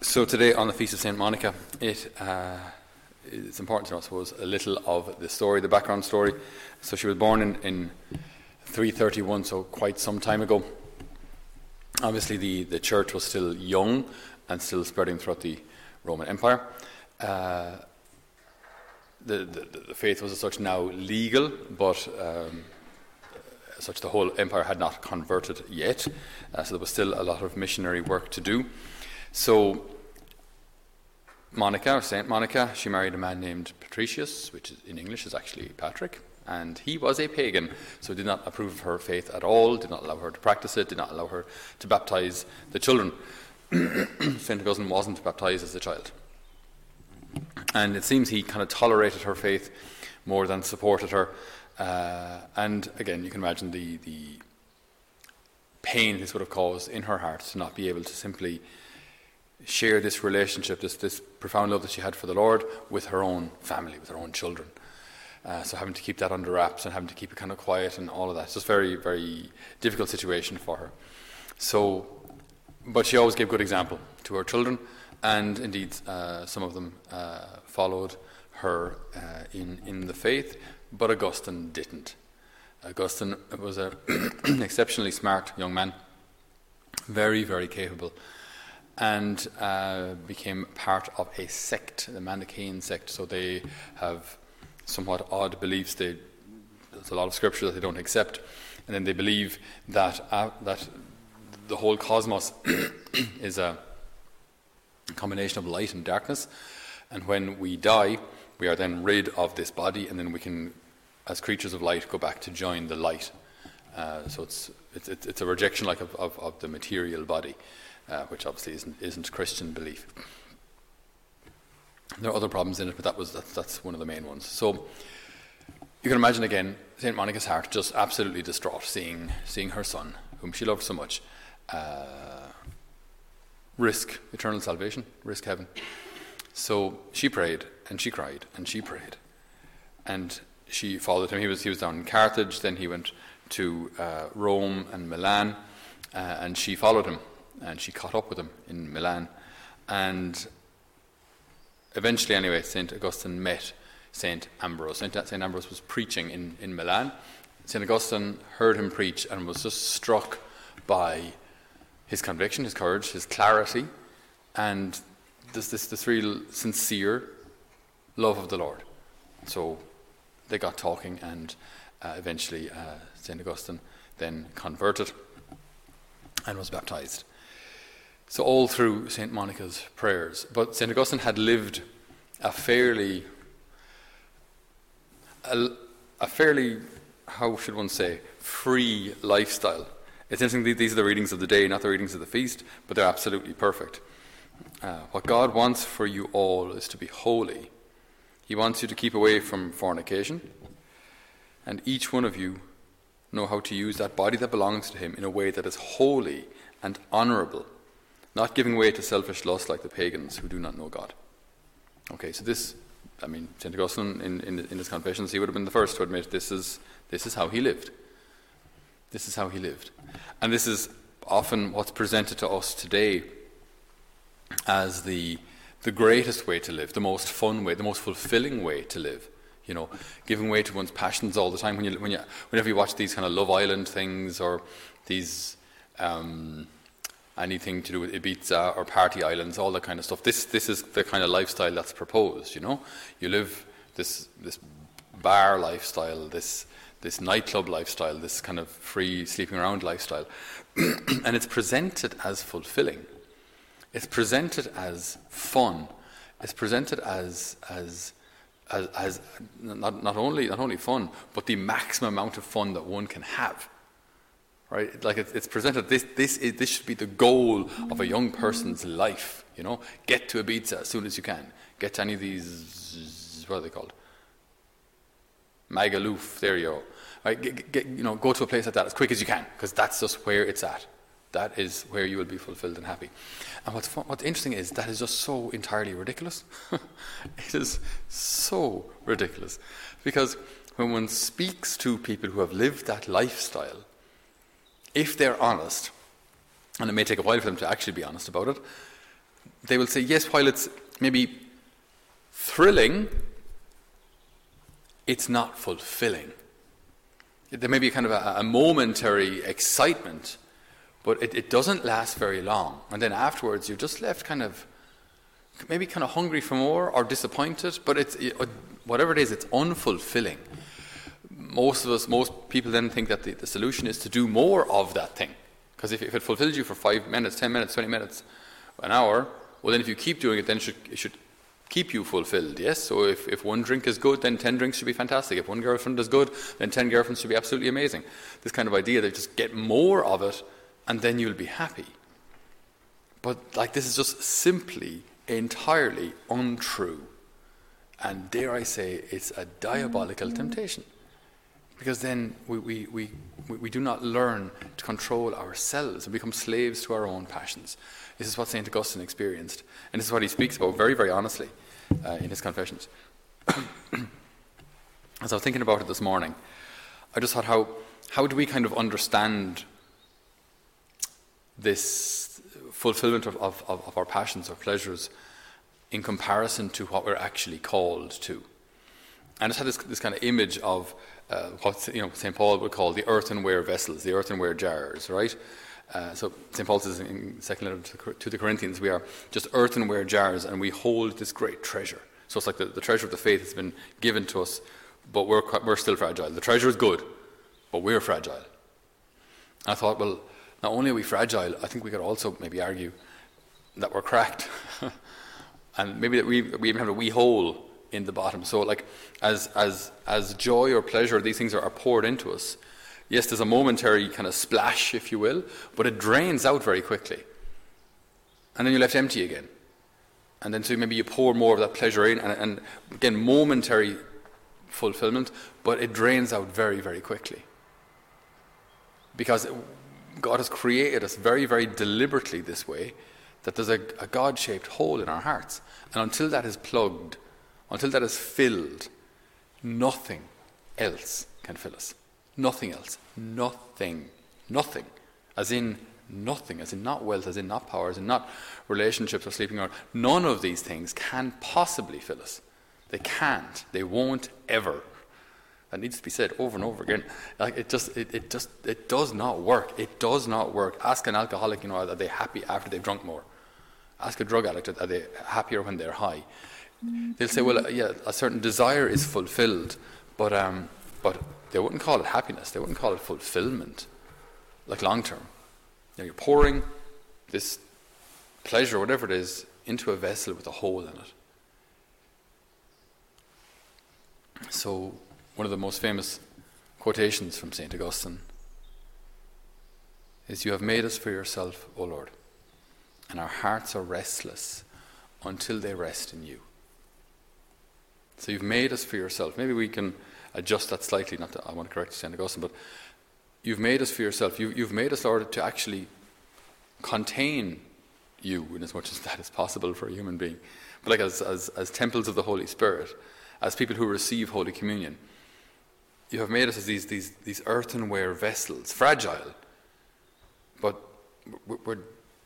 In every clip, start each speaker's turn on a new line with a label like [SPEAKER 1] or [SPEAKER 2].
[SPEAKER 1] So today on the feast of Saint Monica, it uh, it's important to know, I suppose, a little of the story, the background story. So she was born in, in 331, so quite some time ago. Obviously, the, the church was still young and still spreading throughout the Roman Empire. Uh, the, the, the, faith was as such now legal, but um, as such the whole empire had not converted yet. Uh, so there was still a lot of missionary work to do. So Monica, or Saint Monica, she married a man named Patricius, which in English is actually Patrick, and he was a pagan, so did not approve of her faith at all, did not allow her to practice it, did not allow her to baptize the children. Saint Augustine wasn't baptized as a child. And it seems he kind of tolerated her faith more than supported her. Uh, and again, you can imagine the, the pain this would have caused in her heart to not be able to simply share this relationship, this, this profound love that she had for the Lord with her own family, with her own children. Uh, so having to keep that under wraps and having to keep it kind of quiet and all of that. It's just very, very difficult situation for her. So, but she always gave good example to her children, and indeed uh, some of them uh, followed her uh, in in the faith. But Augustine didn't. Augustine was an exceptionally smart young man, very, very capable and uh, became part of a sect, the Manichaean sect. So they have somewhat odd beliefs. They, there's a lot of scripture that they don't accept, and then they believe that uh, that the whole cosmos is a combination of light and darkness, and when we die, we are then rid of this body, and then we can, as creatures of light, go back to join the light. Uh, so it's, it's, it's a rejection like of, of, of the material body uh, which obviously isn't, isn't Christian belief. There are other problems in it, but that was that's, that's one of the main ones. So you can imagine again Saint Monica's heart just absolutely distraught, seeing seeing her son, whom she loved so much, uh, risk eternal salvation, risk heaven. So she prayed and she cried and she prayed, and she followed him. He was he was down in Carthage, then he went to uh, Rome and Milan, uh, and she followed him and she caught up with him in Milan. And eventually, anyway, St. Augustine met St. Ambrose. St. Ambrose was preaching in, in Milan. St. Augustine heard him preach and was just struck by his conviction, his courage, his clarity, and this, this, this real sincere love of the Lord. So they got talking, and uh, eventually uh, St. Augustine then converted and was baptized. So, all through St. Monica's prayers. But St. Augustine had lived a fairly, a, a, fairly, how should one say, free lifestyle. It's interesting, these are the readings of the day, not the readings of the feast, but they're absolutely perfect. Uh, what God wants for you all is to be holy. He wants you to keep away from fornication, and each one of you know how to use that body that belongs to Him in a way that is holy and honourable not giving way to selfish lust like the pagans who do not know God. Okay, so this, I mean, St. Augustine in, in, in his confessions, he would have been the first to admit this is, this is how he lived. This is how he lived. And this is often what's presented to us today as the, the greatest way to live, the most fun way, the most fulfilling way to live. You know, giving way to one's passions all the time. When you, when you, whenever you watch these kind of Love Island things or these um, anything to do with Ibiza or party islands, all that kind of stuff. This this is the kind of lifestyle that's proposed. You know, you live this this bar lifestyle, this this nightclub lifestyle, this kind of free sleeping around lifestyle, and it's presented as fulfilling. It's presented as fun. It's presented as as as, as not, not only not only fun, but the maximum amount of fun that one can have right? Like it's, it's presented. This this is, this should be the goal of a young person's life. You know, get to Ibiza as soon as you can. Get to any of these. What are they called? Magaluf. There you go. Right? Get, get, you know, go to a place like that as quick as you can because that's just where it's at. That is where you will be fulfilled and happy. And what's, fun, what's interesting is that is just so entirely ridiculous. it is so ridiculous. Because when one speaks to people who have lived that lifestyle, if they're honest, and it may take a while for them to actually be honest about it, they will say, yes, while it's maybe thrilling, it's not fulfilling. There may be kind of a, a momentary excitement, but it, it, doesn't last very long. And then afterwards, you're just left kind of, maybe kind of hungry for more or disappointed, but it's, whatever it is, it's unfulfilling. Most of us, most people then think that the, the solution is to do more of that thing. Because if, if it fulfills you for five minutes, ten minutes, twenty minutes, an hour, well, then if you keep doing it, then it should, it should keep you fulfilled, yes? So if, if one drink is good, then 10 drinks should be fantastic. If one girlfriend is good, then 10 girlfriends should be absolutely amazing. This kind of idea that just get more of it and then you'll be happy. But like this is just simply entirely untrue. And dare I say, it's a diabolical temptation. Because then we, we, we, we do not learn to control ourselves and become slaves to our own passions. This is what St. Augustine experienced. And this is what he speaks about very, very honestly uh, in his Confessions. As I was thinking about it this morning, I just thought, how, how do we kind of understand this fulfillment of, of, of our passions or pleasures in comparison to what we're actually called to? And I just had this, this kind of image of uh, what you know, St. Paul would call the earthenware vessels, the earthenware jars, right? Uh, so St. Paul says in second letter to the Corinthians, we are just earthenware jars and we hold this great treasure. So it's like the, the treasure of the faith has been given to us, but we're, we're still fragile. The treasure is good, but we're fragile. I thought, well, not only are we fragile, I think we could also maybe argue that we're cracked. and maybe that we, we even have a wee hole in the bottom. So, like, as, as, as joy or pleasure, these things are, are poured into us Yes, there's a momentary kind of splash, if you will, but it drains out very quickly. And then you're left empty again. And then so maybe you pour more of that pleasure in, and, and again, momentary fulfillment, but it drains out very, very quickly. Because God has created us very, very deliberately this way that there's a, a God shaped hole in our hearts. And until that is plugged, until that is filled, nothing else can fill us. Nothing else. Nothing. Nothing. As in nothing. As in not wealth, as in not power, as in not relationships or sleeping around. None of these things can possibly fill us. They can't. They won't ever. That needs to be said over and over again. Like it just, it, it just, it does not work. It does not work. Ask an alcoholic, you know, are they happy after they've drunk more? Ask a drug addict, are they happier when they're high? They'll say, well, yeah, a certain desire is fulfilled, but, um, but they wouldn't call it happiness, they wouldn't call it fulfillment, like long term. You know, you're pouring this pleasure, whatever it is, into a vessel with a hole in it. So, one of the most famous quotations from St. Augustine is You have made us for yourself, O Lord, and our hearts are restless until they rest in you. So, you've made us for yourself. Maybe we can adjust that slightly. Not that I want to correct St. Augustine, but you've made us for yourself. You, you've made us, Lord, to actually contain you in as much as that is possible for a human being. But like as, as, as temples of the Holy Spirit, as people who receive Holy Communion, you have made us as these, these, these earthenware vessels, fragile, but we're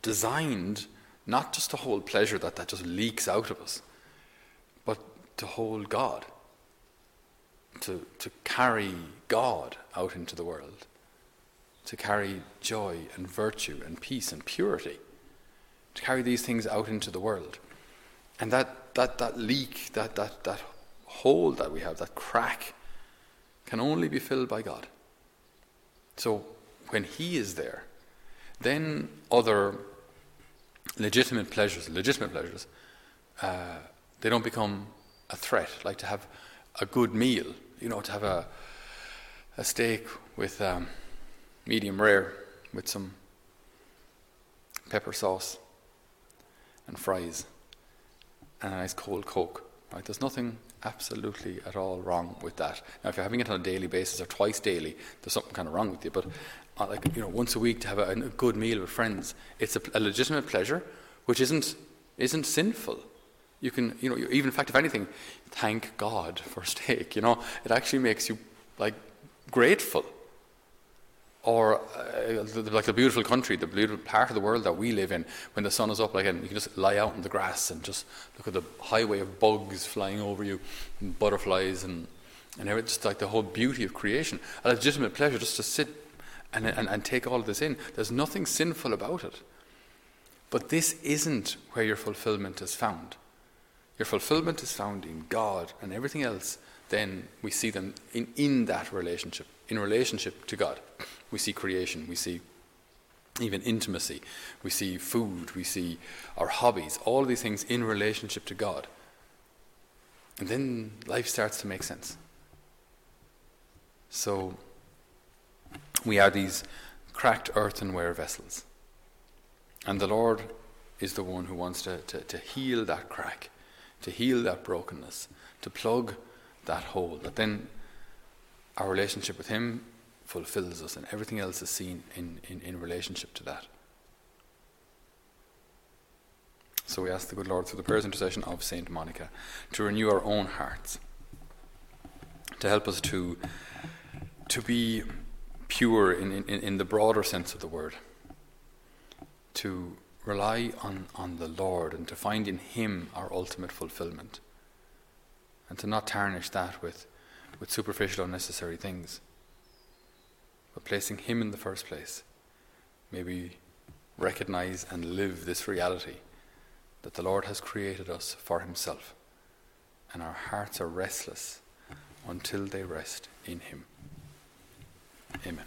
[SPEAKER 1] designed not just to hold pleasure that, that just leaks out of us, but to hold God to, to carry God out into the world, to carry joy and virtue and peace and purity, to carry these things out into the world. And that, that, that leak, that, that, that hole that we have, that crack, can only be filled by God. So when He is there, then other legitimate pleasures, legitimate pleasures, uh, they don't become a threat. Like to have a good meal, you know, to have a, a steak with um, medium rare with some pepper sauce and fries and a nice cold Coke. Right? There's nothing absolutely at all wrong with that. Now, if you're having it on a daily basis or twice daily, there's something kind of wrong with you. But uh, like you know, once a week to have a, a good meal with friends, it's a, a legitimate pleasure, which isn't isn't sinful. You can, you know, even in fact, if anything, thank God for steak. You know, it actually makes you like grateful. or uh, like the beautiful country, the beautiful part of the world that we live in, when the sun is up, like and you can just lie out in the grass and just look at the highway of bugs flying over you, and butterflies, and and everything, just like the whole beauty of creation. A legitimate pleasure just to sit and, and, and take all of this in. There's nothing sinful about it. But this isn't where your fulfillment is found. Your fulfillment is found in God, and everything else, then we see them in, in that relationship, in relationship to God. We see creation, we see even intimacy, we see food, we see our hobbies, all these things in relationship to God. And then life starts to make sense. So we are these cracked earthenware vessels. And the Lord is the one who wants to, to, to heal that crack, to heal that brokenness, to plug that hole, that then our relationship with Him fulfills us, and everything else is seen in, in, in relationship to that. So we ask the good Lord, through the prayers and intercession of Saint Monica, to renew our own hearts, to help us to, to be pure in, in, in the broader sense of the word, to rely on, on the Lord and to find in Him our ultimate fulfillment, and to not tarnish that with, with superficial, unnecessary things but placing Him in the first place, may we recognize and live this reality that the Lord has created us for Himself, and our hearts are restless until they rest in Him. Amen.